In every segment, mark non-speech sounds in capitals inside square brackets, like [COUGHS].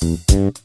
Good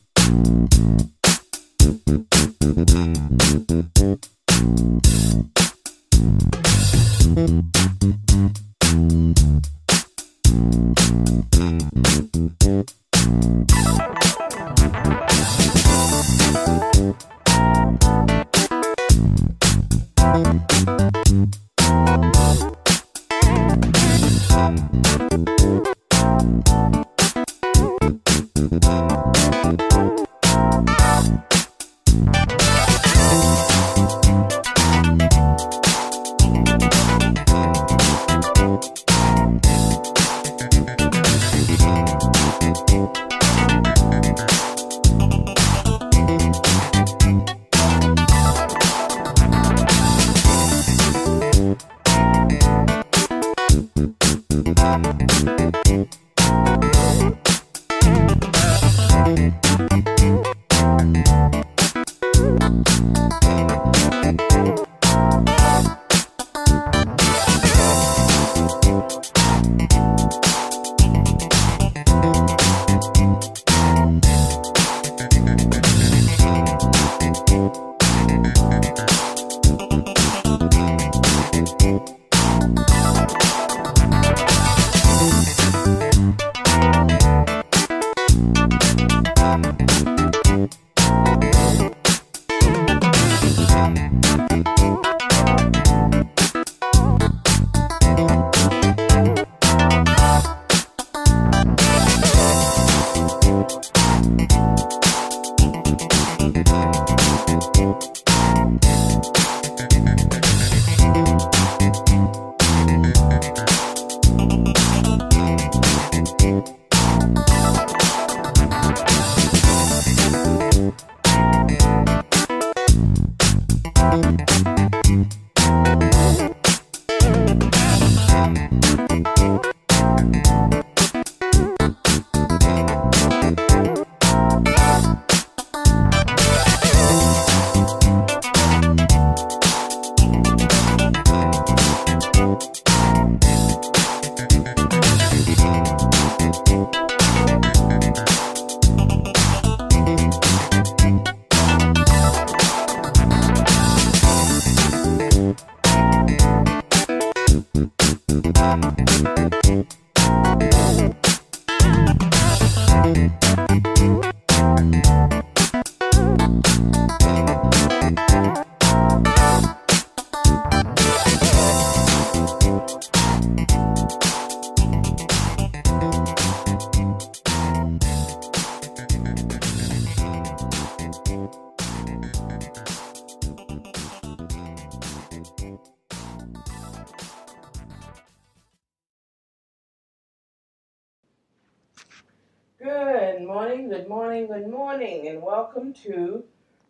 welcome to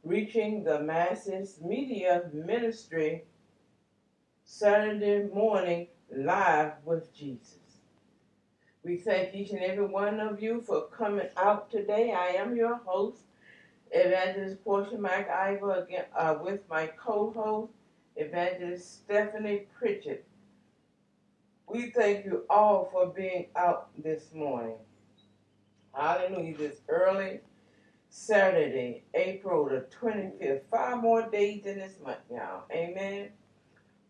Reaching the Masses Media Ministry Saturday morning live with Jesus. We thank each and every one of you for coming out today. I am your host, Evangelist Portia McIver, again uh, with my co-host, Evangelist Stephanie Pritchett. We thank you all for being out this morning. Hallelujah. This early Saturday, April the 25th. Five more days in this month, y'all. Amen.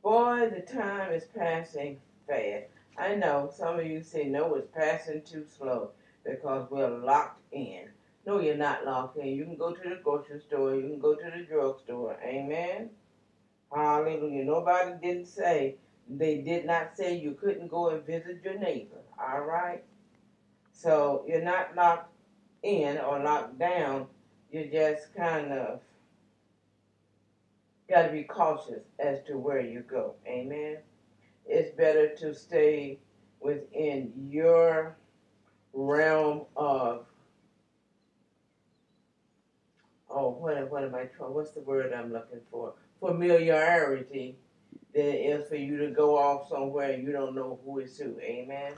Boy, the time is passing fast. I know some of you say, no, it's passing too slow because we're locked in. No, you're not locked in. You can go to the grocery store. You can go to the drugstore. Amen. Hallelujah. Nobody didn't say, they did not say you couldn't go and visit your neighbor. All right? So you're not locked in or locked down. You just kind of got to be cautious as to where you go. Amen. It's better to stay within your realm of oh what what am I trying? What's the word I'm looking for? Familiarity than it is for you to go off somewhere you don't know who is who. Amen.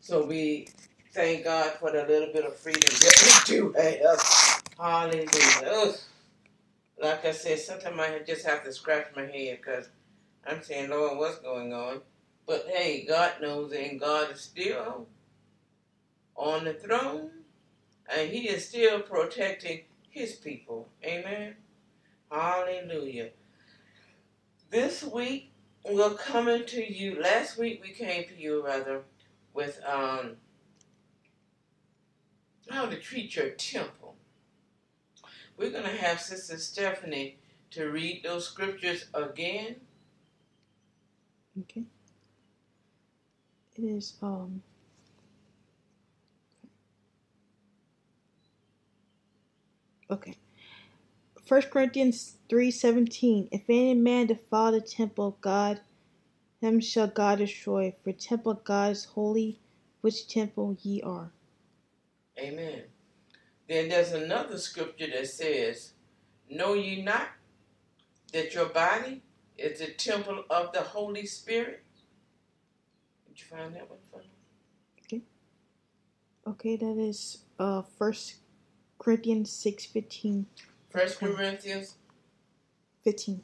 So we thank God for the little bit of freedom that we do have. Hallelujah. Like I said, sometimes I just have to scratch my head because I'm saying, Lord, what's going on? But hey, God knows, and God is still on the throne, And he is still protecting his people. Amen. Hallelujah. This week we're coming to you. Last week we came to you rather with um how to treat your temple. We're gonna have Sister Stephanie to read those scriptures again. Okay. It is um Okay. First Corinthians three seventeen. If any man defile the temple of God, him shall God destroy, for temple of God is holy, which temple ye are. Amen. Then there's another scripture that says, Know ye not that your body is the temple of the Holy Spirit? Did you find that one for me? Okay, that is uh First Corinthians six fifteen. First Corinthians Fifteen.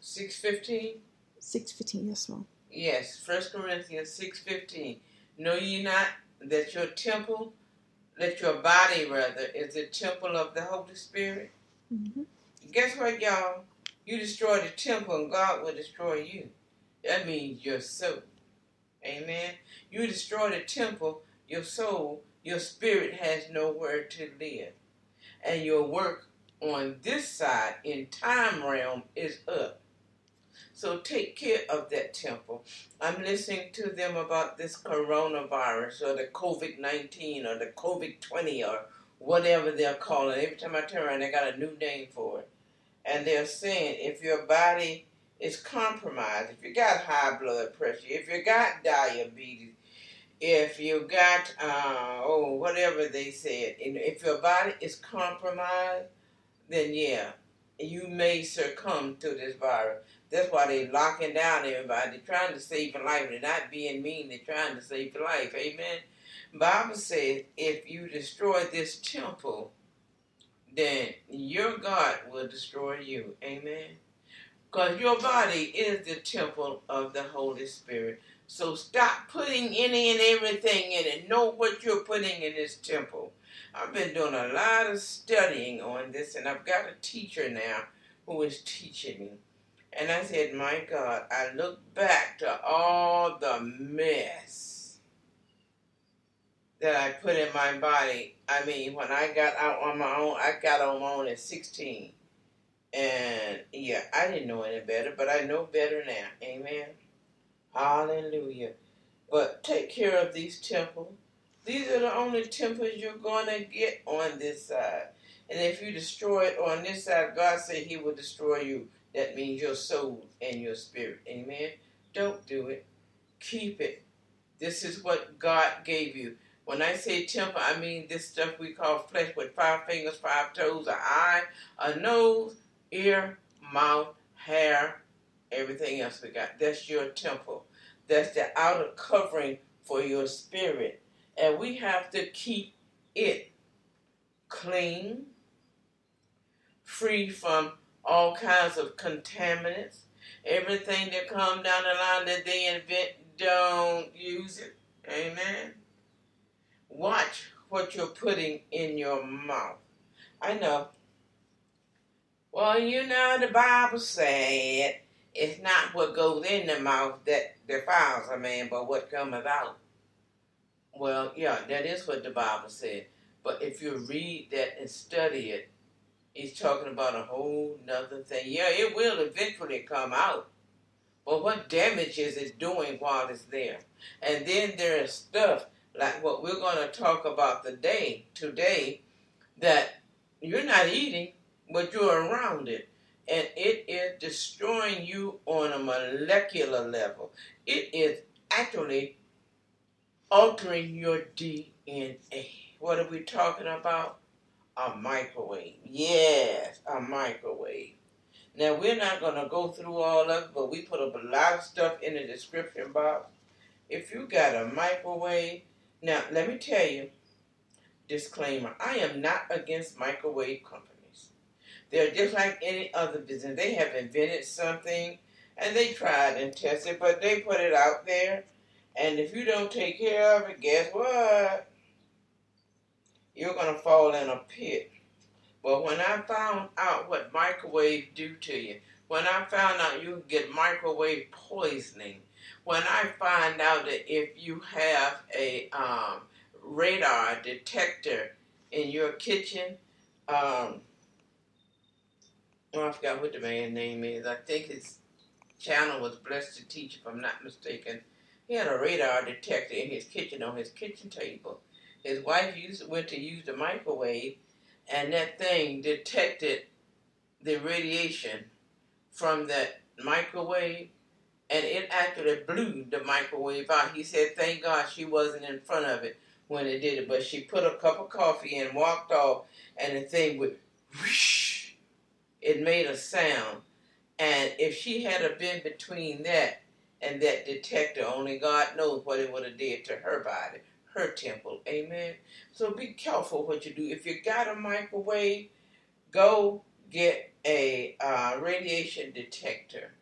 six fifteen. Six fifteen. Yes, ma'am. Yes, First Corinthians six fifteen. Know ye not that your temple, that your body rather, is the temple of the Holy Spirit? hmm Guess what, y'all? You destroy the temple and God will destroy you. That means your soul. Amen. You destroy the temple, your soul, your spirit has nowhere to live. And your work on this side in time realm is up. So take care of that temple. I'm listening to them about this coronavirus or the COVID 19 or the COVID 20 or whatever they're calling it. Every time I turn around, they got a new name for it. And they're saying if your body is compromised, if you got high blood pressure, if you got diabetes, if you got, uh, oh, whatever they said, and if your body is compromised, then yeah, you may succumb to this virus. That's why they're locking down everybody. They're trying to save your life. They're not being mean. They're trying to save your life. Amen. Bible says if you destroy this temple, then your God will destroy you. Amen. Because your body is the temple of the Holy Spirit. So stop putting any and everything in it. Know what you're putting in this temple. I've been doing a lot of studying on this, and I've got a teacher now who is teaching me. And I said, My God, I look back to all the mess that I put in my body. I mean, when I got out on my own, I got on my own at 16. And yeah, I didn't know any better, but I know better now. Amen. Hallelujah. But take care of these temples. These are the only temples you're going to get on this side. And if you destroy it on this side, God said He will destroy you. That means your soul and your spirit. Amen. Don't do it. Keep it. This is what God gave you. When I say temple, I mean this stuff we call flesh with five fingers, five toes, an eye, a nose, ear, mouth, hair, everything else we got. That's your temple. That's the outer covering for your spirit. And we have to keep it clean, free from all kinds of contaminants. Everything that come down the line that they invent, don't use it. Amen. Watch what you're putting in your mouth. I know. Well, you know the Bible said it's not what goes in the mouth that defiles a man, but what cometh out. Well, yeah, that is what the Bible said. But if you read that and study it, he's talking about a whole nother thing. Yeah, it will eventually come out. But what damage is it doing while it's there? And then there is stuff like what we're going to talk about today, today, that you're not eating, but you're around it. And it is destroying you on a molecular level. It is actually altering your DNA. What are we talking about? A microwave. Yes, a microwave. Now, we're not going to go through all of it, but we put a lot of stuff in the description box. If you got a microwave, now let me tell you, disclaimer, I am not against microwave companies. They're just like any other business. They have invented something and they tried and tested, but they put it out there. And if you don't take care of it, guess what? You're going to fall in a pit. But when I found out what microwave do to you, when I found out you get microwave poisoning, when I find out that if you have a um, radar detector in your kitchen, um, oh, I forgot what the man's name is. I think his channel was Blessed to Teach, if I'm not mistaken. He had a radar detector in his kitchen on his kitchen table. His wife used went to use the microwave, and that thing detected the radiation from that microwave, and it actually blew the microwave out. He said, "Thank God she wasn't in front of it when it did it, but she put a cup of coffee and walked off, and the thing would whoosh. It made a sound, and if she had been between that and that detector, only God knows what it would have did to her body, her temple. Amen. So be careful what you do. If you got a microwave, go get a uh, radiation detector.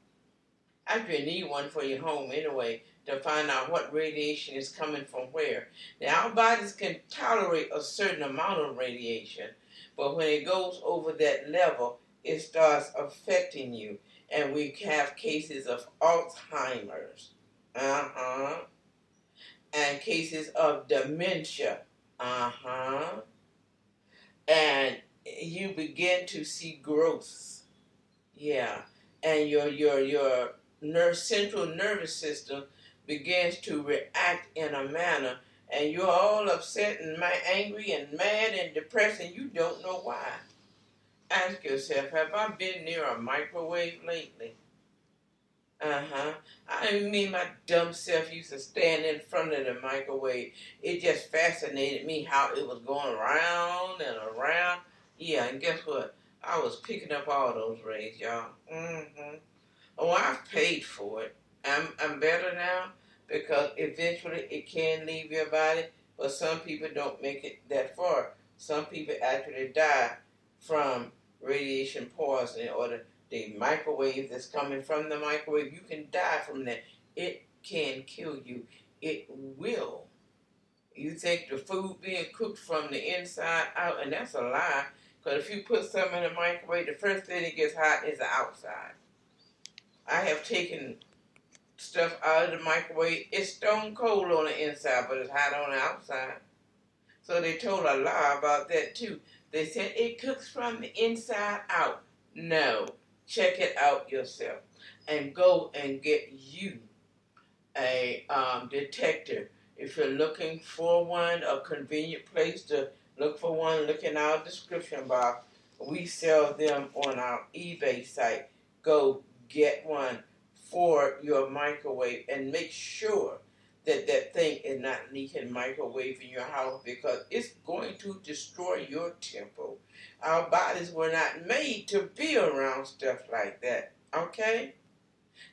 Actually, you need one for your home anyway to find out what radiation is coming from where. Now, our bodies can tolerate a certain amount of radiation, but when it goes over that level, it starts affecting you and we have cases of Alzheimer's, uh-huh, and cases of dementia, uh-huh, and you begin to see growth, yeah, and your your your nerve central nervous system begins to react in a manner, and you're all upset and angry and mad and depressed, and you don't know why. Ask yourself, have I been near a microwave lately? Uh huh. I mean, my dumb self used to stand in front of the microwave. It just fascinated me how it was going around and around. Yeah, and guess what? I was picking up all those rays, y'all. Mm-hmm. Oh, I've paid for it. I'm I'm better now because eventually it can leave your body, but some people don't make it that far. Some people actually die from radiation poisoning or the, the microwave that's coming from the microwave, you can die from that. It can kill you. It will. You think the food being cooked from the inside out, and that's a lie. Because if you put something in the microwave, the first thing that gets hot is the outside. I have taken stuff out of the microwave. It's stone cold on the inside, but it's hot on the outside. So they told a lie about that too. They said it cooks from the inside out. No. Check it out yourself. And go and get you a um. If you're looking for one, a convenient place to look for one, look in our description box. We sell them on our eBay site. Go get one for your microwave and make sure that that thing is not leaking microwave in your house because it's going to destroy your temple. Our bodies were not made to be around stuff like that. Okay?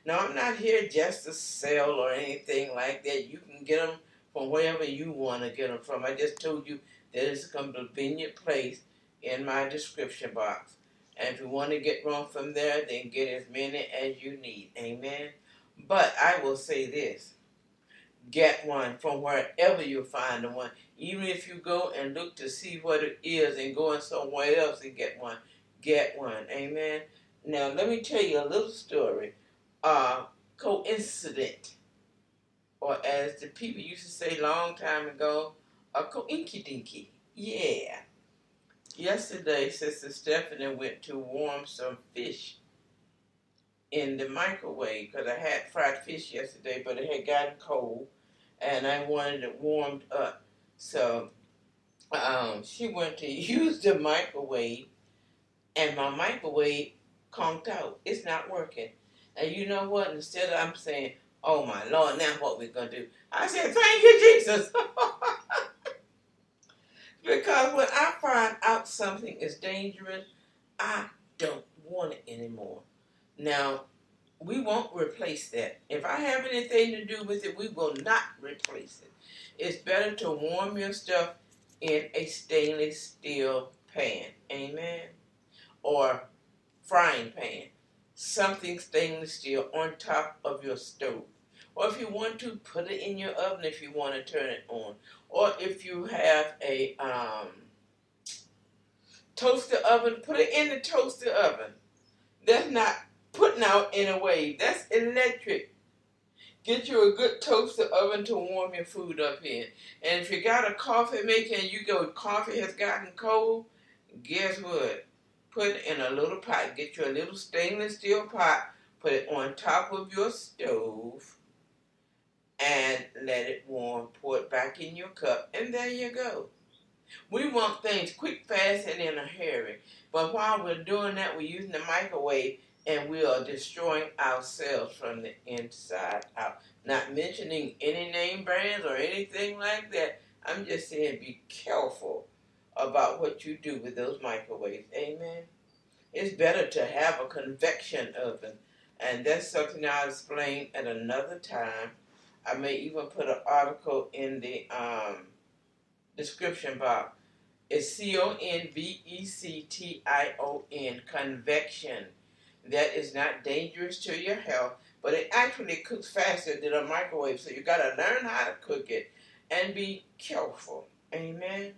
Now, I'm not here just to sell or anything like that. You can get them from wherever you want to get them from. I just told you that it's a convenient place in my description box. And if you want to get one from there, then get as many as you need. Amen. But I will say this get one from wherever you find the one. Even if you go and look to see what it is and going somewhere else and get one, get one. Amen. Now let me tell you a little story. Uh, coincident, or as the people used to say long time ago, a coinky dinky. Yeah. Yesterday, Sister Stephanie went to warm some fish in the microwave because I had fried fish yesterday, but it had gotten cold and I wanted it warmed up. So um, she went to [LAUGHS] use the microwave, and my microwave conked out. It's not working. And you know what? Instead of I'm saying, "Oh my Lord, now what we're gonna do?" I said, "Thank you, Jesus." [LAUGHS] because when I find out something is dangerous, I don't want it anymore. Now, we won't replace that. If I have anything to do with it, we will not replace it. It's better to warm your stuff in a stainless steel pan. Amen. Or frying pan. Something stainless steel on top of your stove. Or if you want to, put it in your oven if you want to turn it on. Or if you have a um, toaster oven, put it in the toaster oven. That's not putting out in a way. That's electric. Get you a good toaster oven to warm your food up in. And if you got a coffee maker and you go coffee has gotten cold, guess what? Put it in a little pot. Get you a little stainless steel pot. Put it on top of your stove and let it warm. Pour it back in your cup, and there you go. We want things quick, fast, and in a hurry. But while we're doing that, we're using the microwave and we are destroying ourselves from the inside out. Not mentioning any name brands or anything like that. I'm just saying be careful about what you do with those microwaves. Amen. It's better to have a convection oven. And that's something I'll explain at another time. I may even put an article in the um, description box. It's C O N V E C T I O N, convection. That is not dangerous to your health, but it actually cooks faster than a microwave. So you got to learn how to cook it and be careful. Amen.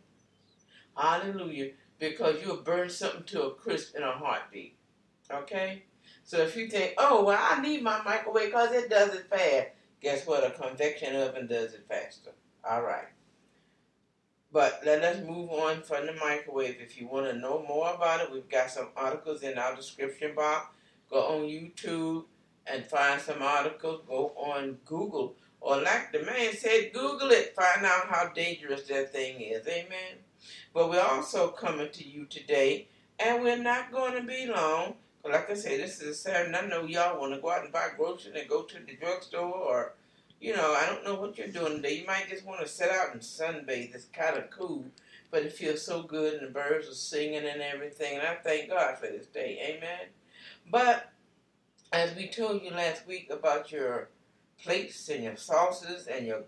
Hallelujah. Because you'll burn something to a crisp in a heartbeat. Okay? So if you think, oh, well, I need my microwave because it does it fast, guess what? A convection oven does it faster. All right. But let us move on from the microwave. If you want to know more about it, we've got some articles in our description box. Go on YouTube and find some articles. Go on Google. Or like the man said, Google it. Find out how dangerous that thing is. Amen. But we're also coming to you today, and we're not going to be long. But like I say, this is a Saturday. I know y'all want to go out and buy groceries and go to the drugstore or you know, I don't know what you're doing today. You might just want to sit out and sunbathe. It's kind of cool, but it feels so good, and the birds are singing and everything. And I thank God for this day. Amen. But as we told you last week about your plates and your sauces and your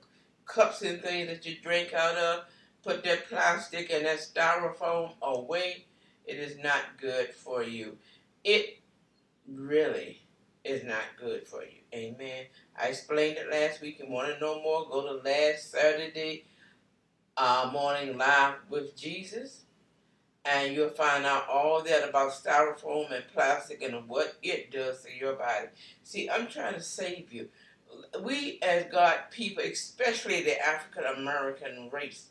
cups and things that you drink out of, put that plastic and that styrofoam away. It is not good for you. It really is not good for you. Amen. I explained it last week and want to know more, go to last Saturday uh, morning live with Jesus. And you'll find out all that about styrofoam and plastic and what it does to your body. See, I'm trying to save you. We, as God people, especially the African American race,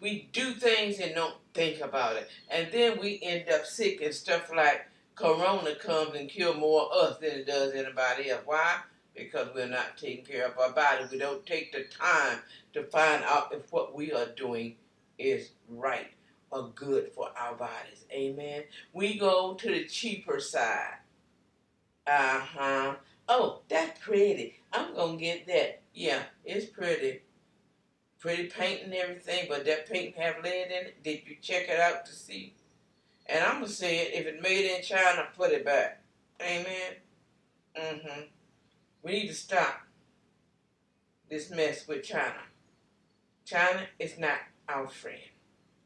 we do things and don't think about it. And then we end up sick and stuff like Corona comes and kill more of us than it does anybody else. Why? because we're not taking care of our body. We don't take the time to find out if what we are doing is right or good for our bodies. Amen. We go to the cheaper side. Uh huh. Oh, that's pretty. I'm going to get that. Yeah, it's pretty. Pretty paint and everything, but that paint have lead in it. Did you check it out to see? And I'm going to say it, if it made in China, put it back. Amen. Mm-hmm. We need to stop this mess with China. China is not our friend.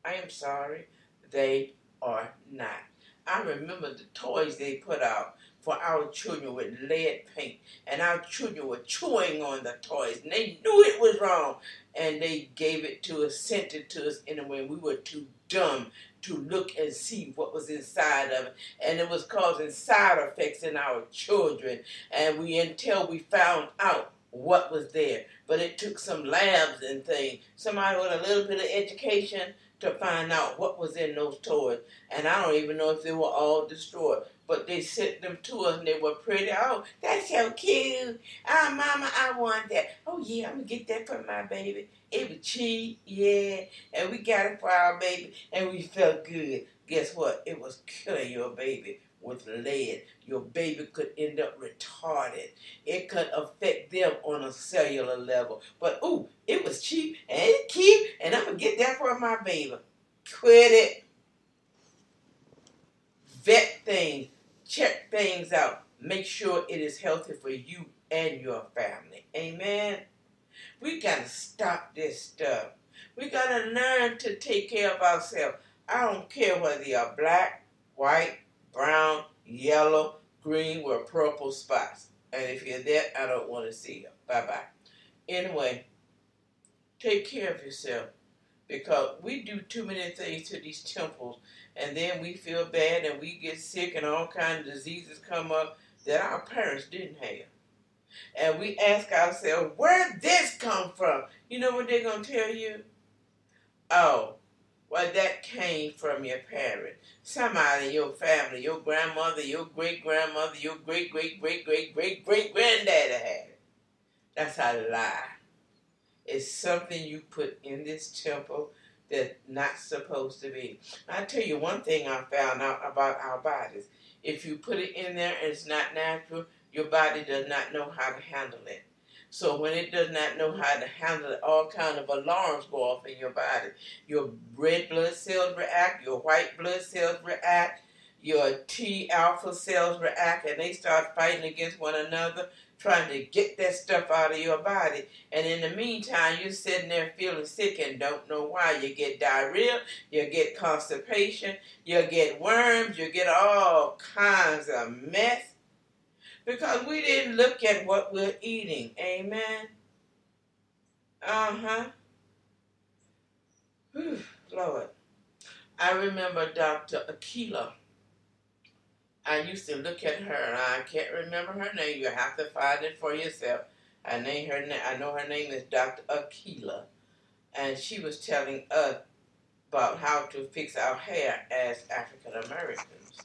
I am sorry, they are not. I remember the toys they put out for our children with lead paint, and our children were chewing on the toys, and they knew it was wrong, and they gave it to us, sent it to us anyway. We were too dumb to look and see what was inside of it. And it was causing side effects in our children. And we until we found out what was there. But it took some labs and things. Somebody with a little bit of education to find out what was in those toys. And I don't even know if they were all destroyed. But they sent them to us and they were pretty. Oh, that's so cute. Ah, oh, mama, I want that. Oh, yeah, I'm going to get that for my baby. It was cheap, yeah. And we got it for our baby and we felt good. Guess what? It was killing your baby with lead. Your baby could end up retarded. It could affect them on a cellular level. But ooh, it was cheap and cute, and I'm gonna get that for my baby. Quit it. Vet things, check things out. Make sure it is healthy for you and your family. Amen. We gotta stop this stuff. We gotta learn to take care of ourselves. I don't care whether you're black, white, brown, yellow, green, with purple spots. And if you're that, I don't want to see you. Bye bye. Anyway, take care of yourself because we do too many things to these temples and then we feel bad and we get sick and all kinds of diseases come up that our parents didn't have. And we ask ourselves, where did this come from? You know what they're going to tell you? Oh, well, that came from your parent. Somebody in your family, your grandmother, your great grandmother, your great great great great great great granddaddy had it. That's a lie. It's something you put in this temple that's not supposed to be. I tell you one thing I found out about our bodies. If you put it in there and it's not natural, your body does not know how to handle it. So when it does not know how to handle it, all kind of alarms go off in your body. Your red blood cells react, your white blood cells react, your T alpha cells react, and they start fighting against one another trying to get that stuff out of your body. And in the meantime, you're sitting there feeling sick and don't know why. You get diarrhea, you get constipation, you get worms, you get all kinds of mess because we didn't look at what we're eating. Amen. Uh huh. Lord. I remember Dr. Akela I used to look at her, and I can't remember her name. You have to find it for yourself. I name her. I know her name is Dr. Akela, and she was telling us about how to fix our hair as African Americans.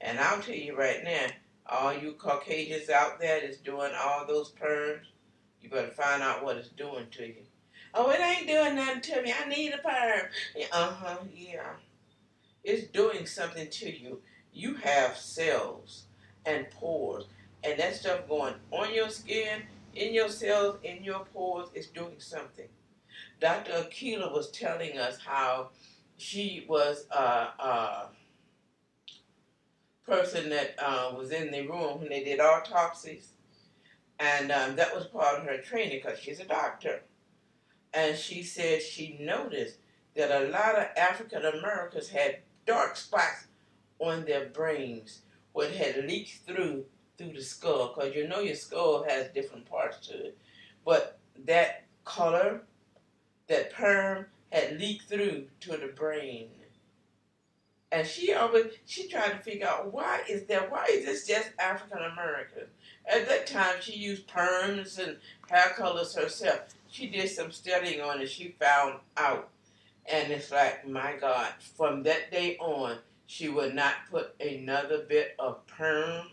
And I'll tell you right now, all you Caucasians out there that's doing all those perms, you better find out what it's doing to you. Oh, it ain't doing nothing to me. I need a perm. Uh huh. Yeah, it's doing something to you you have cells and pores, and that stuff going on your skin, in your cells, in your pores is doing something. Dr. Akela was telling us how she was a, a person that uh, was in the room when they did autopsies, and um, that was part of her training because she's a doctor. And she said she noticed that a lot of African Americans had dark spots on their brains what had leaked through through the skull. Because you know your skull has different parts to it. But that color that perm had leaked through to the brain and she always she tried to figure out why is that why is this just african american at that time she used perms and hair colors herself she did some studying on it she found out and it's like my god from that day on she would not put another bit of perm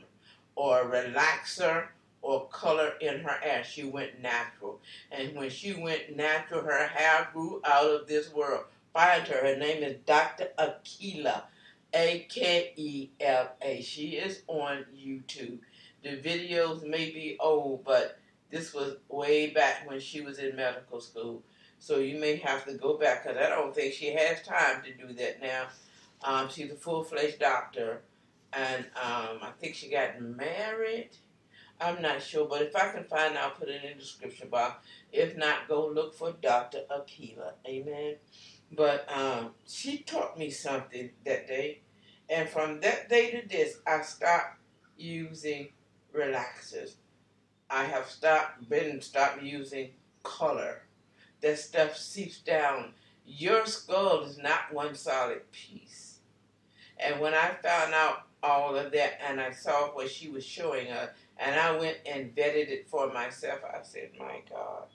or relaxer or color in her hair. She went natural. And when she went natural, her hair grew out of this world. Find her. Her name is Dr. Akela. A K E L A. She is on YouTube. The videos may be old, but this was way back when she was in medical school. So you may have to go back because I don't think she has time to do that now. Um, she's a full fledged doctor, and um, I think she got married. I'm not sure, but if I can find out, I'll put it in the description box. If not, go look for Dr. Akela. Amen. But um, she taught me something that day, and from that day to this, I stopped using relaxers. I have stopped, been stopped using color. That stuff seeps down. Your skull is not one solid piece. And when I found out all of that and I saw what she was showing us, and I went and vetted it for myself, I said, my God.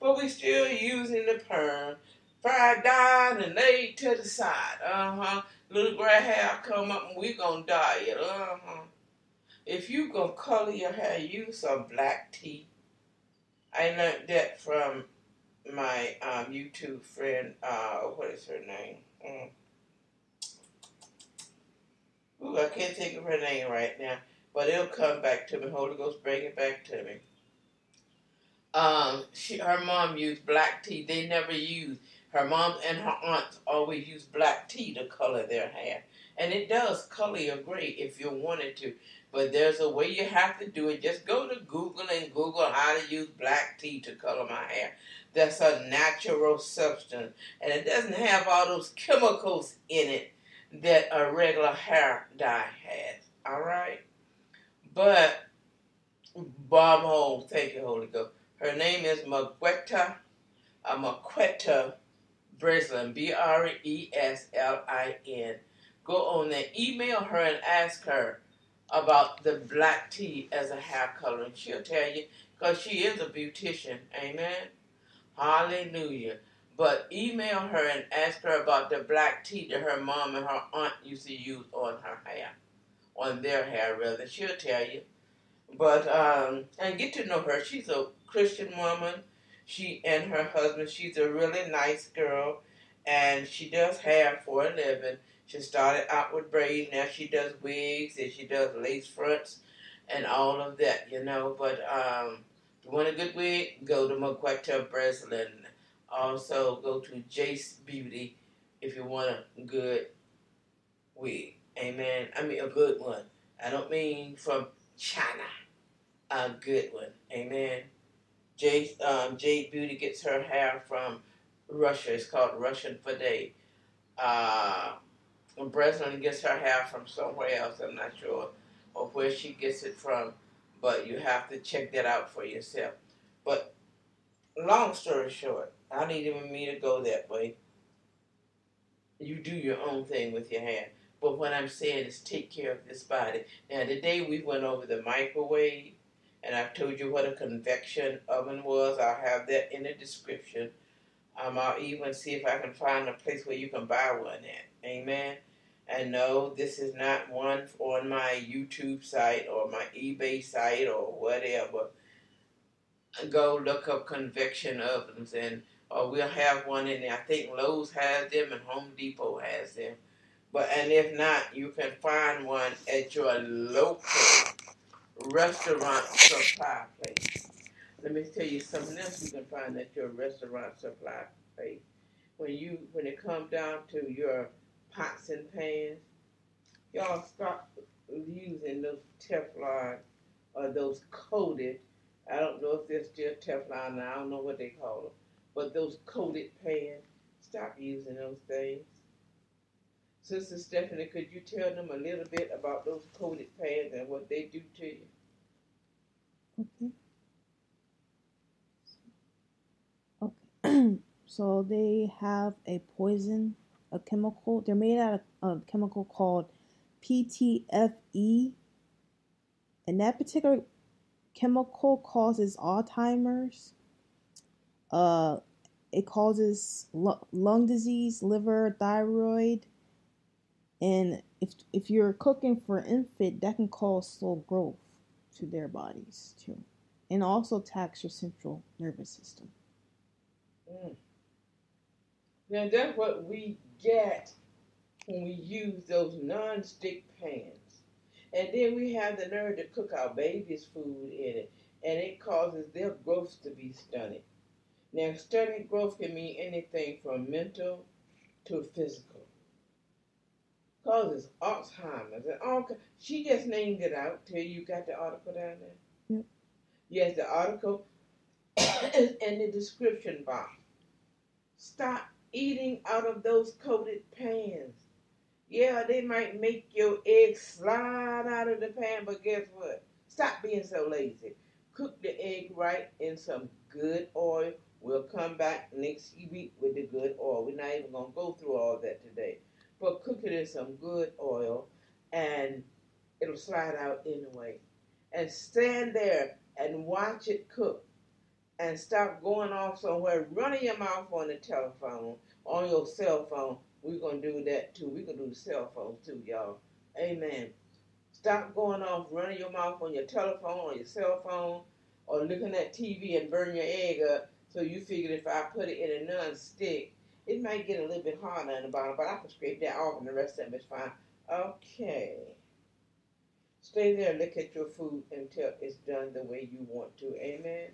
But we still using the perm, fried down and laid to the side. Uh-huh. Little gray hair come up and we gonna dye it. Uh-huh. If you gonna color your hair, use some black tea. I learned that from my um, YouTube friend, uh, what is her name? Mm. Ooh, I can't think of her name right now, but it'll come back to me. Holy Ghost, bring it back to me. Um, she, her mom used black tea. They never used her mom and her aunts always use black tea to color their hair, and it does color your gray if you wanted to. But there's a way you have to do it. Just go to Google and Google how to use black tea to color my hair. That's a natural substance, and it doesn't have all those chemicals in it that a regular hair dye has. All right, but Bob Hole, thank you, Holy Ghost. Her name is Maquetta, uh, Maquetta Breslin, B R E S L I N. Go on there, email her and ask her about the black tea as a hair color, and she'll tell you because she is a beautician. Amen. Hallelujah. But email her and ask her about the black tea that her mom and her aunt used to use on her hair, on their hair rather. She'll tell you. But um, and get to know her. She's a Christian woman. She and her husband. She's a really nice girl, and she does hair for a living. She started out with braids. Now she does wigs and she does lace fronts and all of that, you know. But um, if you want a good wig, go to Maquetta Breslin. Also, go to Jace Beauty if you want a good wig. Amen. I mean, a good one. I don't mean from China. A good one. Amen. Jade, um, Jade Beauty gets her hair from Russia. It's called Russian Fade. Uh, Breslin gets her hair from somewhere else. I'm not sure of where she gets it from, but you have to check that out for yourself. But long story short, I don't even mean to go that way. You do your own thing with your hair. But what I'm saying is take care of this body. Now, today we went over the microwave, and I've told you what a convection oven was. I'll have that in the description. Um, I'll even see if I can find a place where you can buy one at. Amen. And no, this is not one on my YouTube site or my eBay site or whatever. Go look up convection ovens and or we'll have one in there. I think Lowe's has them and Home Depot has them. But and if not, you can find one at your local restaurant supply place. Let me tell you something else you can find at your restaurant supply place. When you when it comes down to your pots and pans. Y'all stop using those Teflon or those coated. I don't know if they're still Teflon. I don't know what they call them. But those coated pans, stop using those things. Sister Stephanie, could you tell them a little bit about those coated pans and what they do to you? Okay. Okay. [CLEARS THROAT] so they have a poison a chemical. They're made out of a chemical called PTFE, and that particular chemical causes Alzheimer's. Uh, it causes lung disease, liver, thyroid, and if if you're cooking for infant, that can cause slow growth to their bodies too, and also tax your central nervous system. Mm. Now that's what we get when we use those non-stick pans. And then we have the nerve to cook our baby's food in it, and it causes their growth to be stunted. Now, stunted growth can mean anything from mental to physical. Causes Alzheimer's and all. She just named it out. Till you got the article down there. Yep. Yes, the article is [COUGHS] in the description box. Stop eating out of those coated pans. Yeah, they might make your eggs slide out of the pan, but guess what? Stop being so lazy. Cook the egg right in some good oil. We'll come back next week with the good oil. We're not even going to go through all that today. But cook it in some good oil and it'll slide out anyway. And stand there and watch it cook and stop going off somewhere, running your mouth on the telephone, on your cell phone. We're going to do that too. We're going to do the cell phone too, y'all. Amen. Stop going off, running your mouth on your telephone, or your cell phone, or looking at TV and burn your egg up. So you figured if I put it in a non-stick, it might get a little bit harder on the bottom, but I can scrape that off and the rest of it is fine. Okay. Stay there, and look at your food until it's done the way you want to. Amen.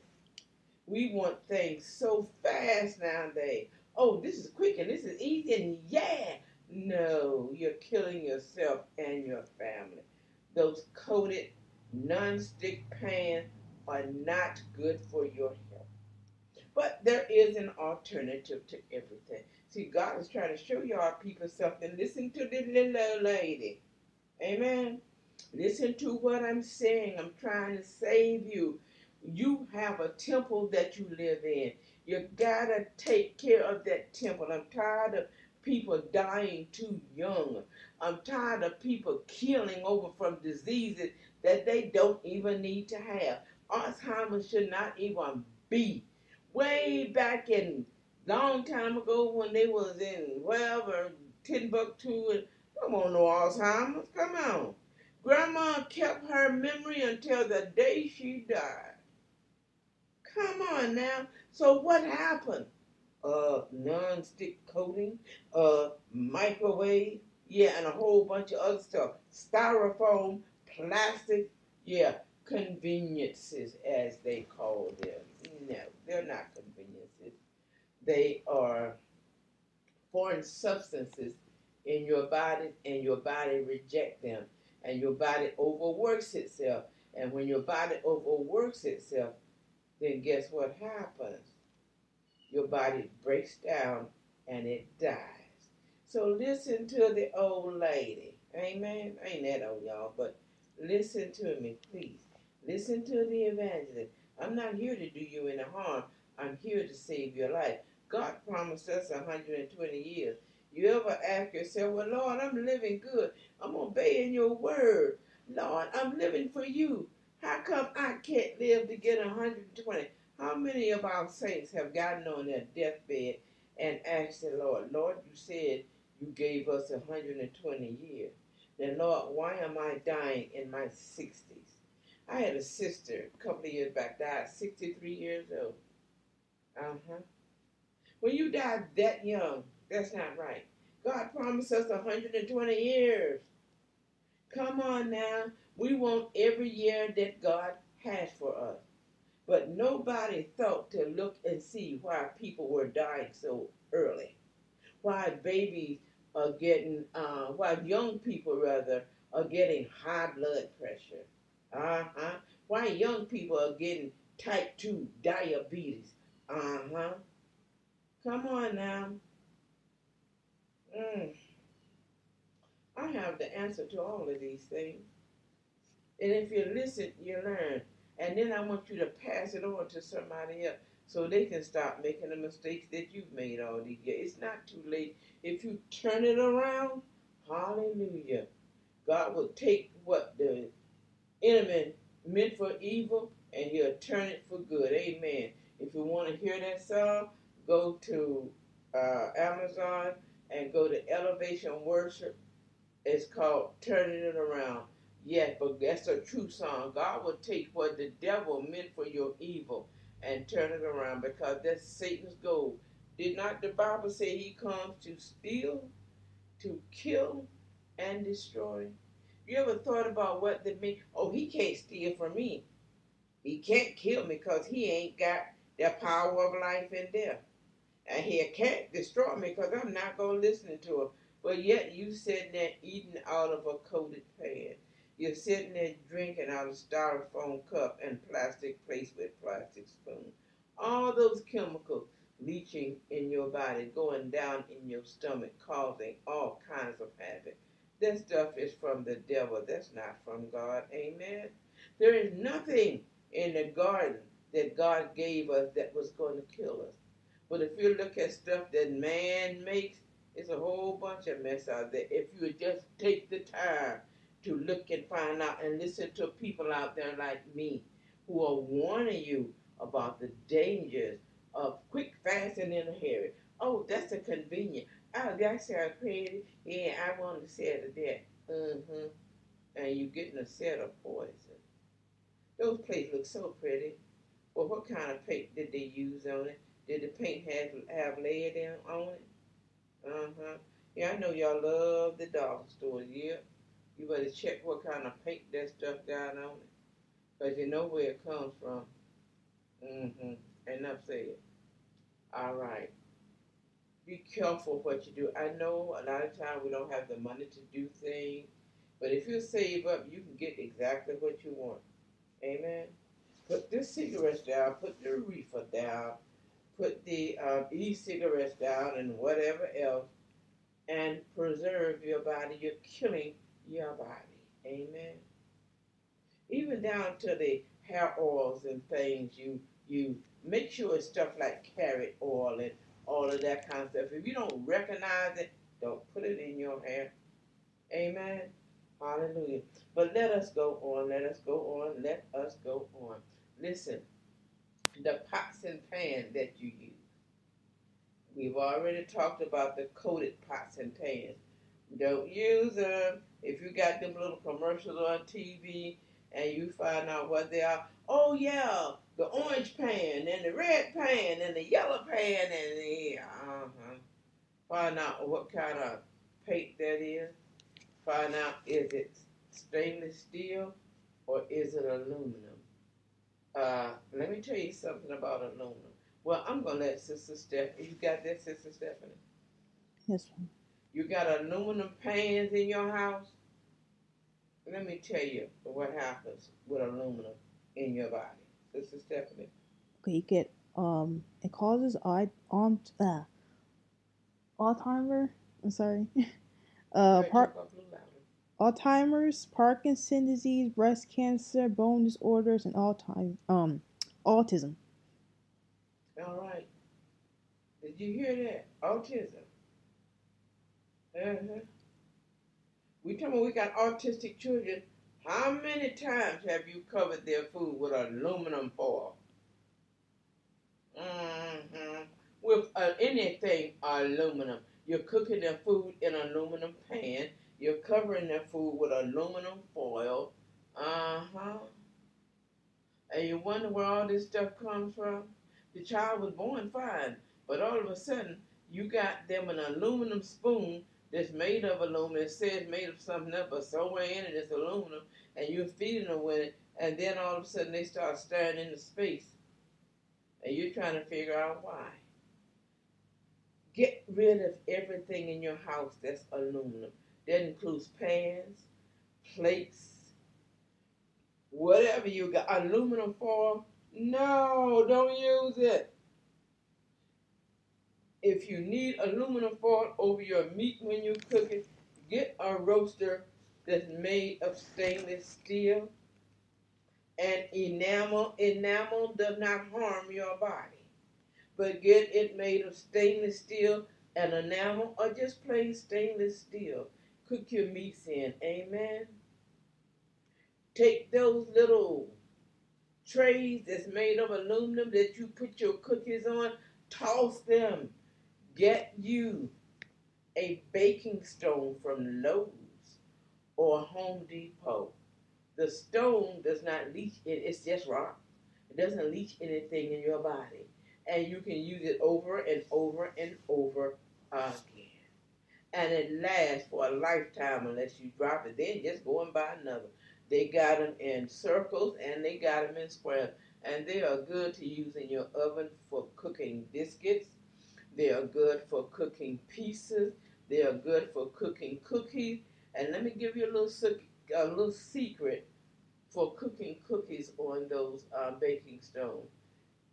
We want things so fast nowadays. Oh, this is quick and this is easy and yeah. No, you're killing yourself and your family. Those coated non-stick pans are not good for your health. But there is an alternative to everything. See, God is trying to show y'all people something. Listen to the little lady. Amen. Listen to what I'm saying. I'm trying to save you. You have a temple that you live in. You gotta take care of that temple. I'm tired of people dying too young. I'm tired of people killing over from diseases that they don't even need to have. Alzheimer's should not even be. Way back in long time ago when they was in wherever Timbuktu and come on no Alzheimer's. Come on. Grandma kept her memory until the day she died. Come on now. So what happened? Uh, non-stick coating, uh, microwave, yeah, and a whole bunch of other stuff. Styrofoam, plastic, yeah, conveniences as they call them. No, they're not conveniences. They are foreign substances in your body, and your body reject them, and your body overworks itself. And when your body overworks itself, then guess what happens? Your body breaks down and it dies. So listen to the old lady. Amen. Ain't that old, y'all, but listen to me, please. Listen to the evangelist. I'm not here to do you any harm. I'm here to save your life. God promised us 120 years. You ever ask yourself, well, Lord, I'm living good. I'm obeying your word. Lord, I'm living for you. How come I can't live to get 120? How many of our saints have gotten on their deathbed and asked the Lord, Lord, you said you gave us 120 years. Then, Lord, why am I dying in my 60s? I had a sister a couple of years back, died 63 years old. Uh huh. When you die that young, that's not right. God promised us 120 years. Come on now. We want every year that God has for us. But nobody thought to look and see why people were dying so early. Why babies are getting, uh, why young people rather are getting high blood pressure. Uh huh. Why young people are getting type 2 diabetes. Uh huh. Come on now. Mm. I have the answer to all of these things. And if you listen, you learn. And then I want you to pass it on to somebody else so they can stop making the mistakes that you've made all these years. It's not too late. If you turn it around, hallelujah. God will take what the enemy meant for evil and he'll turn it for good. Amen. If you want to hear that song, go to uh, Amazon and go to Elevation Worship. It's called Turning It Around. Yes, but that's a true song. God will take what the devil meant for your evil and turn it around because that's Satan's goal. Did not the Bible say he comes to steal, to kill, and destroy? You ever thought about what the mean? Oh, he can't steal from me. He can't kill me because he ain't got the power of life and death. And he can't destroy me because I'm not going to listen to him. But yet you sitting there eating out of a coated pan. You're sitting there drinking out of styrofoam cup and plastic plate with plastic spoon. All those chemicals leaching in your body, going down in your stomach, causing all kinds of havoc. That stuff is from the devil. That's not from God. Amen. There is nothing in the garden that God gave us that was going to kill us. But if you look at stuff that man makes, it's a whole bunch of mess out there. If you would just take the time to look and find out and listen to people out there like me who are warning you about the dangers of quick, fast, and in. Oh, that's a convenient. Oh, that sounds pretty. Yeah, I want to to that. Mm-hmm. And you're getting a set of poison. Those plates look so pretty. Well, what kind of paint did they use on it? Did the paint have have lead in on it? Uh-huh. Yeah, I know y'all love the dollar stores. Yeah. You better check what kind of paint that stuff got on it. Because you know where it comes from. Mm-hmm. Enough said. All right. Be careful what you do. I know a lot of times we don't have the money to do things. But if you save up, you can get exactly what you want. Amen. Put the cigarettes down. Put the reefer down. Put the um, e-cigarettes down and whatever else. And preserve your body. You're killing your body. Amen. Even down to the hair oils and things you you make sure it's stuff like carrot oil and all of that kind of stuff. If you don't recognize it, don't put it in your hair. Amen. Hallelujah. But let us go on. Let us go on. Let us go on. Listen, the pots and pans that you use. We've already talked about the coated pots and pans. Don't use them. If you got them little commercials on TV and you find out what they are, oh yeah, the orange pan and the red pan and the yellow pan and the uh-huh. Find out what kind of paint that is. Find out is it stainless steel or is it aluminum? Uh, let me tell you something about aluminum. Well, I'm gonna let Sister Stephanie. You got that, Sister Stephanie? Yes, ma'am. You got aluminum pans in your house. Let me tell you what happens with aluminum in your body, Sister Stephanie. Okay, you get um, it causes I um uh, Alzheimer. I'm sorry. [LAUGHS] Uh, par- talk up a little louder. Alzheimer's, Parkinson's disease, breast cancer, bone disorders, and all time um autism. All right. Did you hear that? Autism. Uh-huh. We talking about we got autistic children. How many times have you covered their food with aluminum foil? hmm With uh, anything aluminum. You're cooking their food in aluminum pan. You're covering their food with aluminum foil. Uh-huh. And you wonder where all this stuff comes from? the child was born fine, but all of a sudden you got them an aluminum spoon that's made of aluminum. It says made of something else, but somewhere in it is aluminum, and you're feeding them with it, and then all of a sudden they start staring into space, and you're trying to figure out why. Get rid of everything in your house that's aluminum. That includes pans, plates, whatever you got. Aluminum foil, no, don't use it. If you need aluminum foil over your meat when you cook it, get a roaster that's made of stainless steel and enamel. Enamel does not harm your body. But get it made of stainless steel and enamel or just plain stainless steel. Cook your meats in. Amen. Take those little trays that's made of aluminum that you put your cookies on, toss them. Get you a baking stone from Lowe's or Home Depot. The stone does not leach it, it's just rock. It doesn't leach anything in your body. And you can use it over and over and over again. And it lasts for a lifetime unless you drop it. Then just go and buy another. They got them in circles and they got them in squares. And they are good to use in your oven for cooking biscuits. They are good for cooking pieces. They are good for cooking cookies. And let me give you a little a little secret for cooking cookies on those uh, baking stones.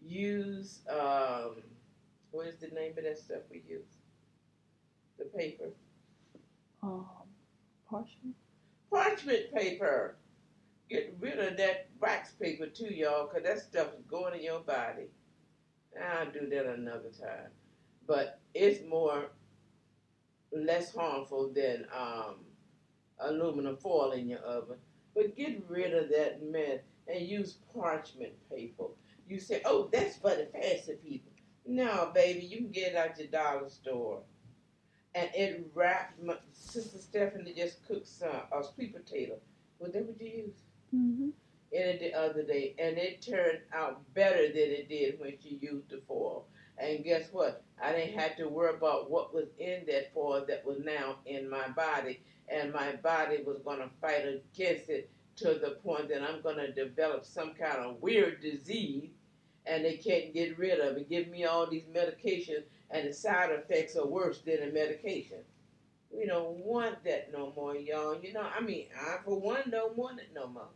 Use um, what is the name of that stuff we use? The paper. Um, parchment. Parchment paper. Get rid of that wax paper too, y'all, because that stuff is going in your body. I'll do that another time. But it's more, less harmful than um, aluminum foil in your oven. But get rid of that mess and use parchment paper. You say, oh, that's for the fancy people. No, baby, you can get it at your dollar store. And it wrapped, my, Sister Stephanie just cooked some, a sweet potato. Was that what you used? Mm-hmm. in it the other day, and it turned out better than it did when she used the foil. And guess what? I didn't have to worry about what was in that foil that was now in my body, and my body was going to fight against it to the point that I'm going to develop some kind of weird disease, and they can't get rid of it. Give me all these medications, and the side effects are worse than the medication. We don't want that no more, y'all. You know, I mean, I for one don't want it no more.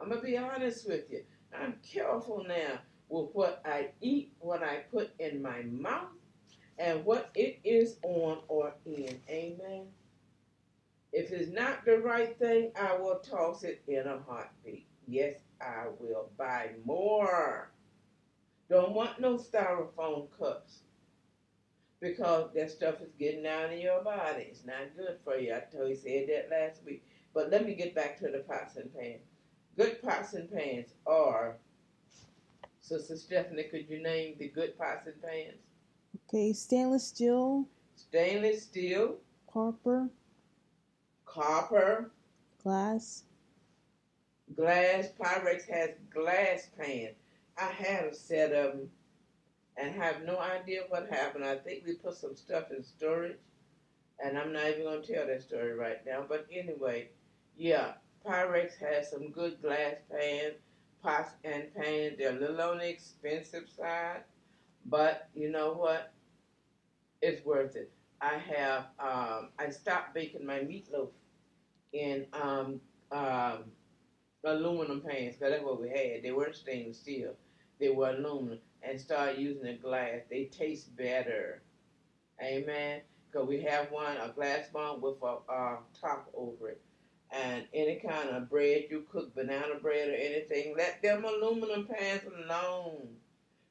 I'm gonna be honest with you. I'm careful now with what I eat, what I put in my mouth, and what it is on or in. Amen. If it's not the right thing, I will toss it in a heartbeat. Yes, I will buy more. Don't want no styrofoam cups because that stuff is getting down in your body. It's not good for you. I told you said that last week. But let me get back to the pots and pans. Good pots and pans are. Sister Stephanie, could you name the good pots and pans? Okay, stainless steel, Stainless steel, copper, copper, glass. glass. Pyrex has glass pans. I had a set of them and have no idea what happened. I think we put some stuff in storage, and I'm not even going to tell that story right now. But anyway, yeah, Pyrex has some good glass pans, pots and pans. They're a little on the expensive side, but you know what? It's worth it. I have um, I stopped baking my meatloaf in um, um, aluminum pans because that's what we had. They weren't stainless steel; they were aluminum, and started using the glass. They taste better. Amen. Because we have one a glass one with a uh, top over it, and any kind of bread you cook, banana bread or anything, let them aluminum pans alone.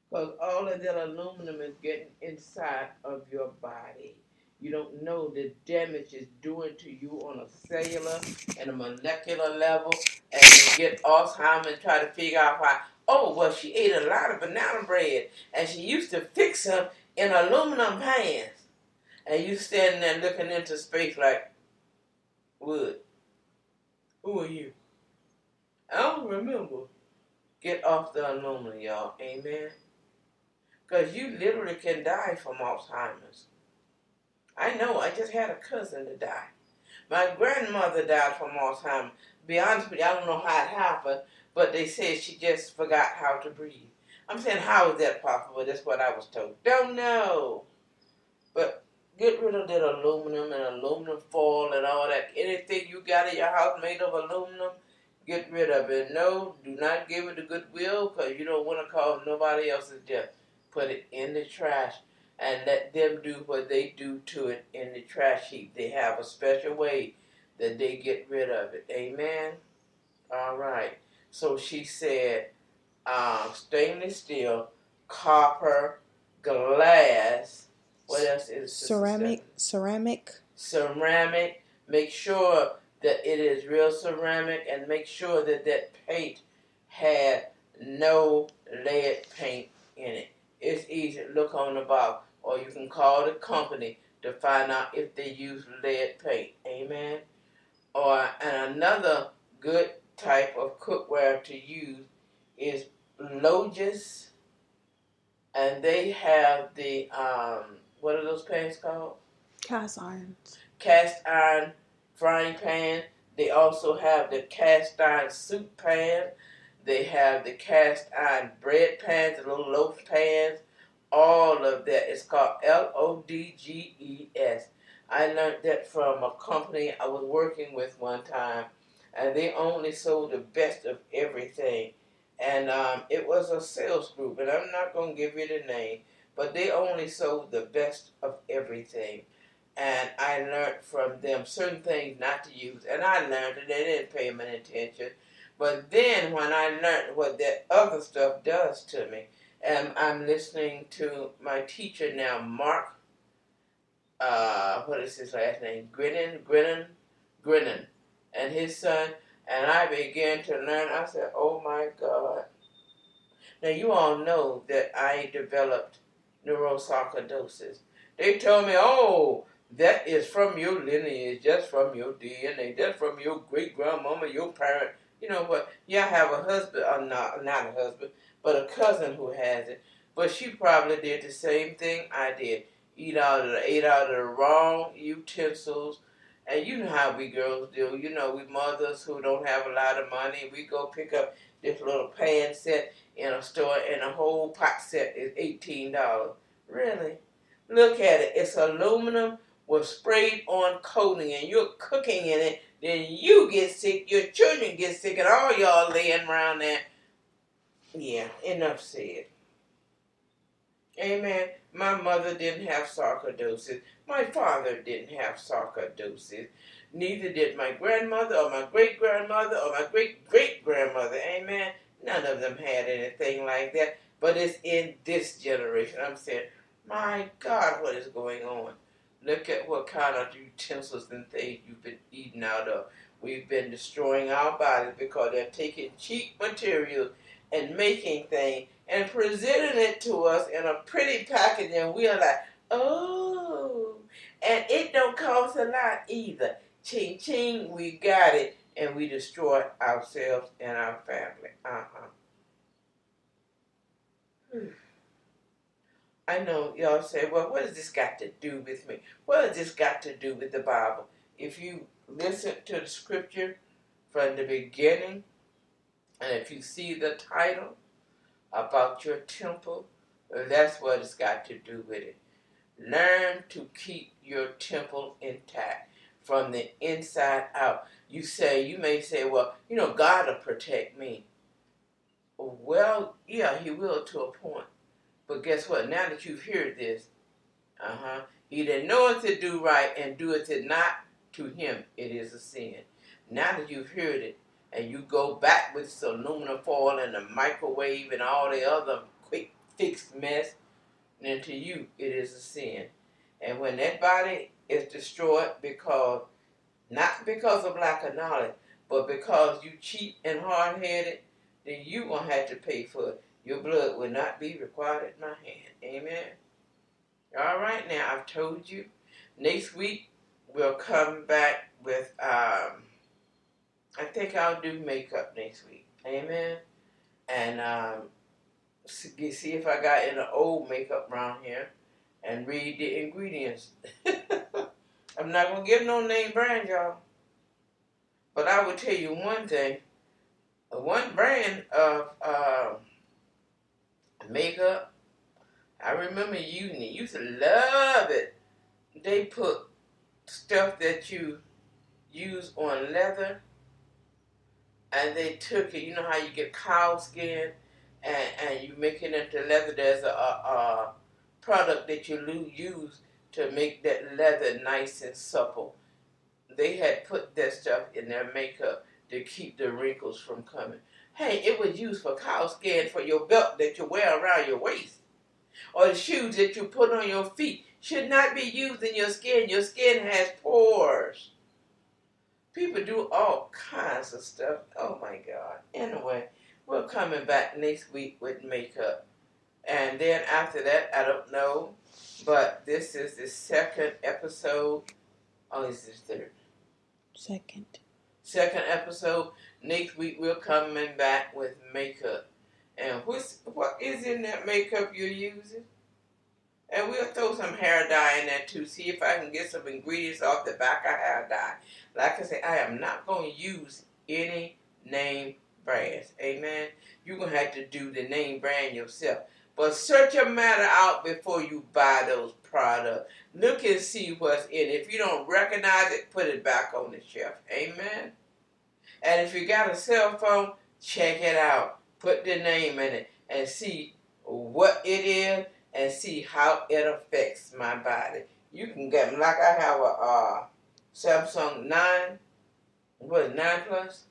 Because all of that aluminum is getting inside of your body. You don't know the damage it's doing to you on a cellular and a molecular level, and you get Alzheimer's and try to figure out why. Oh, well, she ate a lot of banana bread, and she used to fix them in aluminum pans. And you standing there looking into space like, wood. Who are you? I don't remember. Get off the aluminum, y'all. Amen. Because you literally can die from Alzheimer's. I know, I just had a cousin to die. My grandmother died from Alzheimer's. Be honest with you, I don't know how it happened, but they said she just forgot how to breathe. I'm saying, how is that possible? That's what I was told. Don't know. But get rid of that aluminum and aluminum foil and all that. Anything you got in your house made of aluminum, get rid of it. No, do not give it to Goodwill because you don't want to cause nobody else's death. Put it in the trash and let them do what they do to it in the trash heap. They have a special way that they get rid of it. Amen. All right. So she said, um, stainless steel, copper, glass. What else is ceramic, ceramic, Ceramic. Make sure that it is real ceramic, and make sure that that paint had no lead paint in it. It's easy to look on the bottle, or you can call the company to find out if they use lead paint. Amen. Or and another good type of cookware to use is Lodges, and they have the um, what are those pans called? cast irons. Cast iron frying pan. They also have the cast iron soup pan. They have the cast iron bread pans, the little loaf pans. All of that is called L O D G E S. I learned that from a company I was working with one time, and they only sold the best of everything. And um, it was a sales group, and I'm not going to give you the name, but they only sold the best of everything. And I learned from them certain things not to use, and I learned and they didn't pay me any attention. But then when I learned what that other stuff does to me, and I'm listening to my teacher now, Mark. Uh, what is his last name? Grenon, Grenon, Grenon, and his son. And I began to learn. I said, "Oh my God!" Now you all know that I developed neurosarcoidosis. They told me, "Oh, that is from your lineage, just from your DNA, that's from your great grandmama, your parent." You know what? Yeah, I have a husband, uh, not not a husband, but a cousin who has it. But she probably did the same thing I did. Eat out of the, ate out of the wrong utensils. And you know how we girls do. You know, we mothers who don't have a lot of money, we go pick up this little pan set in a store, and a whole pot set is $18. Really? Look at it. It's aluminum with sprayed on coating, and you're cooking in it. Then you get sick, your children get sick, and all y'all laying around there yeah, enough said. Amen. My mother didn't have sarcoidosis. My father didn't have sarcoidosis. Neither did my grandmother or my great grandmother or my great great grandmother. Amen. None of them had anything like that. But it's in this generation. I'm saying, my God, what is going on? Look at what kind of utensils and things you've been eating out of. We've been destroying our bodies because they're taking cheap materials and making things and presenting it to us in a pretty package, and we're like, oh, and it don't cost a lot either. Ching ching, we got it, and we destroy ourselves and our family. Uh-uh. I know y'all say, well, what has this got to do with me? What has this got to do with the Bible? If you listen to the scripture from the beginning, and if you see the title about your temple, that's what it's got to do with it. Learn to keep your temple intact from the inside out. You say, you may say, well, you know, God will protect me. Well, yeah, He will to a point. But guess what? Now that you've heard this, uh huh, he that knoweth to do right and doeth it to not, to him it is a sin. Now that you've heard it, and you go back with this aluminum foil and the microwave and all the other quick fix mess, then to you it is a sin. And when that body is destroyed because, not because of lack of knowledge, but because you cheap and hard headed, then you to have to pay for it. Your blood will not be required at my hand. Amen. All right, now I've told you. Next week we'll come back with um I think I'll do makeup next week. Amen. And um see, see if I got any old makeup around here and read the ingredients. [LAUGHS] I'm not gonna give no name brand, y'all. But I will tell you one thing. One brand of uh, makeup. I remember using it. Used to love it. They put stuff that you use on leather, and they took it. You know how you get cow skin, and and you make it into leather. There's a, a, a product that you use to make that leather nice and supple. They had put that stuff in their makeup to keep the wrinkles from coming. Hey, it was used for cow skin for your belt that you wear around your waist. Or the shoes that you put on your feet should not be used in your skin. Your skin has pores. People do all kinds of stuff. Oh my God. Anyway, we're coming back next week with makeup. And then after that, I don't know. But this is the second episode. Oh, is this third? Second. Second episode. Next week we're coming back with makeup. And what's, what is in that makeup you're using? And we'll throw some hair dye in there too. See if I can get some ingredients off the back of hair dye. Like I said, I am not going to use any name brands. Amen. You're going to have to do the name brand yourself. But search a matter out before you buy those products. Look and see what's in it. If you don't recognize it, put it back on the shelf. Amen. And if you got a cell phone, check it out. Put the name in it and see what it is and see how it affects my body. You can get like I have a uh, Samsung nine, what is nine plus,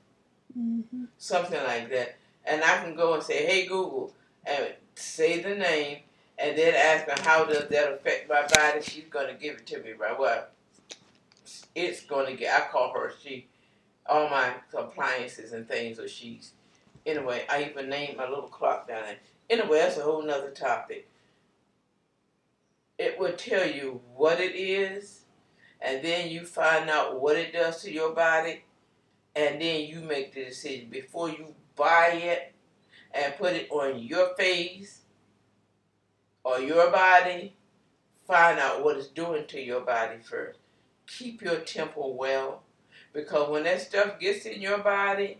Mm-hmm. something like that, and I can go and say, "Hey Google," and say the name, and then ask her how does that affect my body. She's gonna give it to me right. Well, it's gonna get. I call her she. All my appliances and things are she's. Anyway, I even named my little clock down there. Anyway, that's a whole nother topic. It will tell you what it is, and then you find out what it does to your body, and then you make the decision before you buy it and put it on your face or your body. Find out what it's doing to your body first. Keep your temple well because when that stuff gets in your body,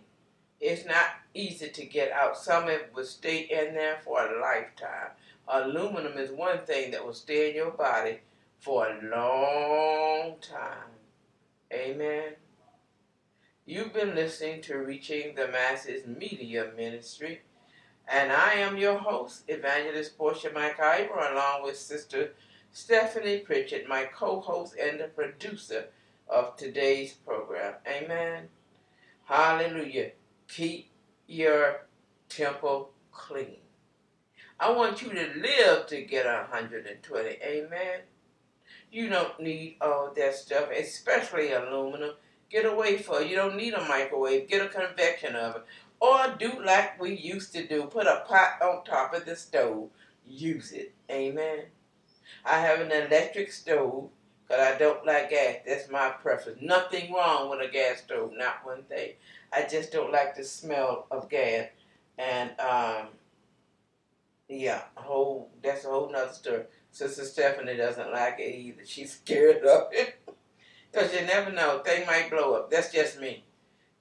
it's not easy to get out. Some of it will stay in there for a lifetime. Aluminum is one thing that will stay in your body for a long time. Amen. You've been listening to Reaching the Masses Media Ministry, and I am your host, Evangelist Portia Mike Ivor, along with Sister Stephanie Pritchett, my co host and the producer of today's program. Amen. Hallelujah. Keep your temple clean. I want you to live to get 120. Amen. You don't need all that stuff, especially aluminum. Get away from it. You don't need a microwave. Get a convection oven. Or do like we used to do. Put a pot on top of the stove. Use it. Amen. I have an electric stove because I don't like gas. That's my preference. Nothing wrong with a gas stove. Not one thing. I just don't like the smell of gas. And, um, yeah, whole that's a whole nother story. Sister Stephanie doesn't like it either. She's scared of it. [LAUGHS] Because you never know. Thing might blow up. That's just me.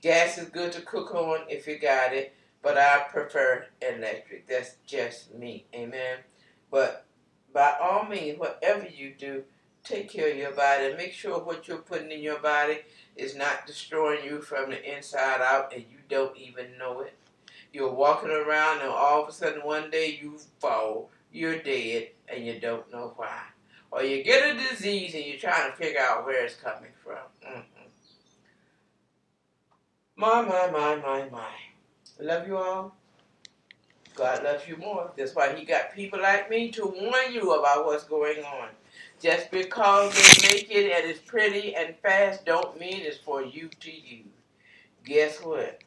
Gas is good to cook on if you got it, but I prefer electric. That's just me. Amen. But by all means, whatever you do, take care of your body. Make sure what you're putting in your body is not destroying you from the inside out and you don't even know it. You're walking around and all of a sudden one day you fall, you're dead, and you don't know why. Or you get a disease and you're trying to figure out where it's coming from. Mm-hmm. My, my, my, my, my. Love you all. God loves you more. That's why He got people like me to warn you about what's going on. Just because they make it and it's pretty and fast don't mean it's for you to use. Guess what?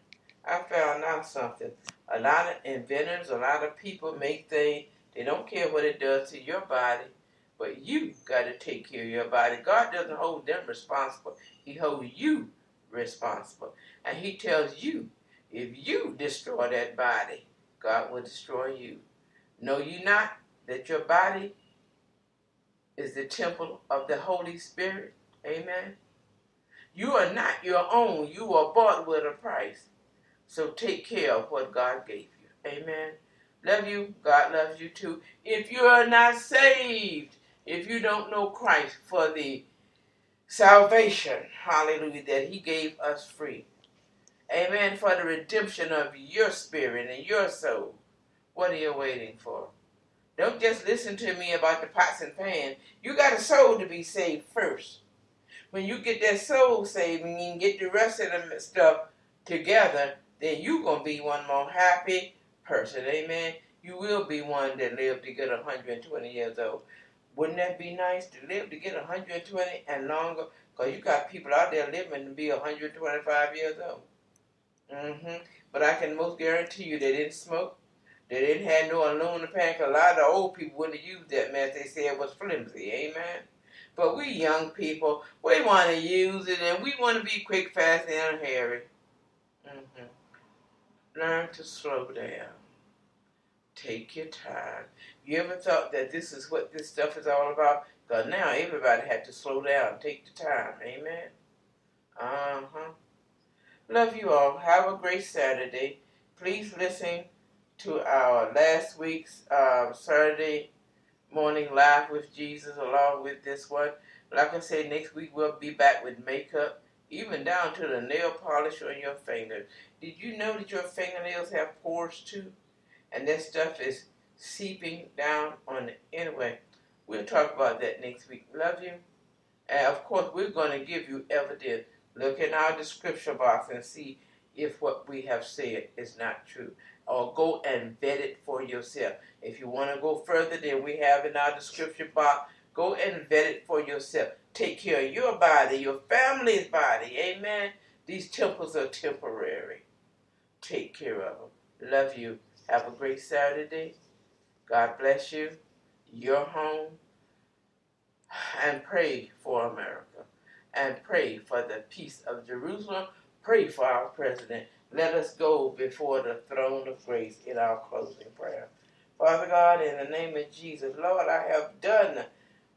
I found out something. A lot of inventors, a lot of people make things, they don't care what it does to your body, but you got to take care of your body. God doesn't hold them responsible, He holds you responsible. And He tells you, if you destroy that body, God will destroy you. Know you not that your body is the temple of the Holy Spirit? Amen. You are not your own. You are bought with a price. So take care of what God gave you. Amen. Love you. God loves you too. If you are not saved, if you don't know Christ for the salvation, hallelujah, that He gave us free. Amen. For the redemption of your spirit and your soul. What are you waiting for? Don't just listen to me about the pots and pans. You got a soul to be saved first. When you get that soul saved and you get the rest of the stuff together, then you're going to be one more happy person. Amen. You will be one that lived to get 120 years old. Wouldn't that be nice to live to get 120 and longer? Because you got people out there living to be 125 years old. Mm-hmm. But I can most guarantee you they didn't smoke. They didn't have no aluminum pan. A lot of old people wouldn't have used that mess. They said it was flimsy. Amen. But we young people, we want to use it and we want to be quick, fast, and hairy. Mm-hmm. Learn to slow down. Take your time. You ever thought that this is what this stuff is all about? Because now everybody had to slow down. Take the time. Amen. Uh huh. Love you all. Have a great Saturday. Please listen to our last week's uh, Saturday morning live with Jesus along with this one. Like I said, next week we'll be back with makeup, even down to the nail polish on your fingers. Did you know that your fingernails have pores too? And that stuff is seeping down on it. Anyway, we'll talk about that next week. Love you. And of course, we're going to give you evidence. Look in our description box and see if what we have said is not true. Or go and vet it for yourself. If you want to go further than we have in our description box, go and vet it for yourself. Take care of your body, your family's body. Amen. These temples are temporary. Take care of them. Love you. Have a great Saturday. God bless you, your home, and pray for America. And pray for the peace of Jerusalem. Pray for our president. Let us go before the throne of grace in our closing prayer. Father God, in the name of Jesus, Lord, I have done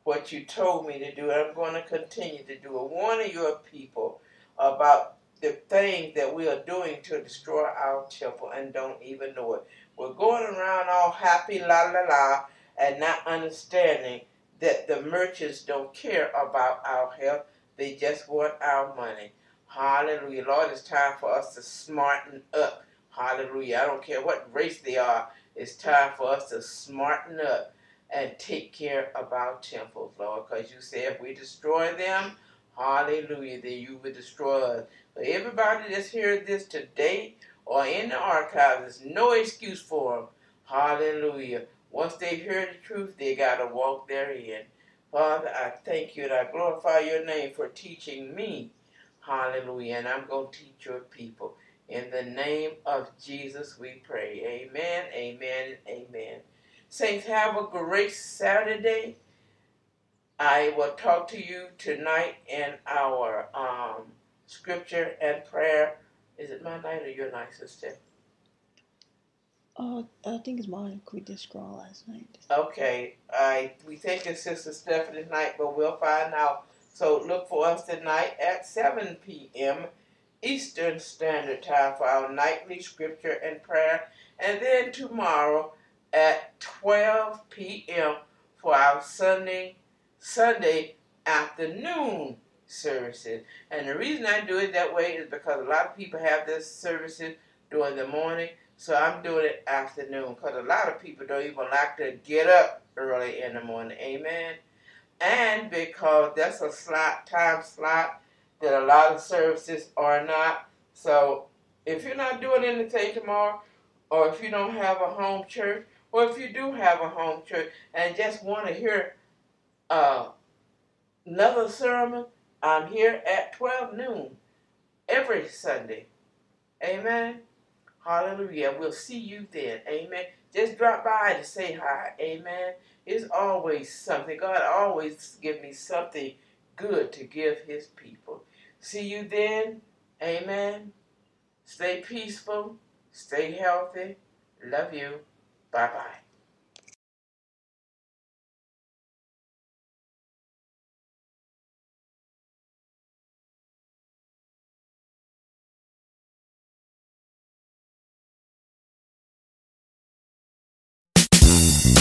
what you told me to do, and I'm going to continue to do it. Warning your people about the things that we are doing to destroy our temple and don't even know it. We're going around all happy, la la la, and not understanding that the merchants don't care about our health. They just want our money. Hallelujah. Lord, it's time for us to smarten up. Hallelujah. I don't care what race they are. It's time for us to smarten up and take care of our temples, Lord, because you say if we destroy them, Hallelujah. Then you will destroy us. But everybody that's heard this today or in the archives, there's no excuse for them. Hallelujah. Once they hear the truth, they got to walk therein. Father, I thank you and I glorify your name for teaching me. Hallelujah. And I'm going to teach your people. In the name of Jesus, we pray. Amen, amen, amen. Saints, have a great Saturday. I will talk to you tonight in our um, scripture and prayer. Is it my night or your night, sister? Uh, I think it's mine. We did scroll last night. Okay, I we think it's Sister Stephanie's night, but we'll find out. So look for us tonight at 7 p.m. Eastern Standard Time for our nightly scripture and prayer, and then tomorrow at 12 p.m. for our Sunday Sunday afternoon services. And the reason I do it that way is because a lot of people have their services during the morning, so I'm doing it afternoon because a lot of people don't even like to get up early in the morning. Amen. And because that's a slot time slot that a lot of services are not. So if you're not doing anything tomorrow, or if you don't have a home church, or if you do have a home church and just want to hear uh, another sermon, I'm here at 12 noon every Sunday. Amen. Hallelujah. We'll see you then. Amen. Just drop by to say hi. Amen. It's always something. God always give me something good to give his people. See you then. Amen. Stay peaceful. Stay healthy. Love you. Bye bye.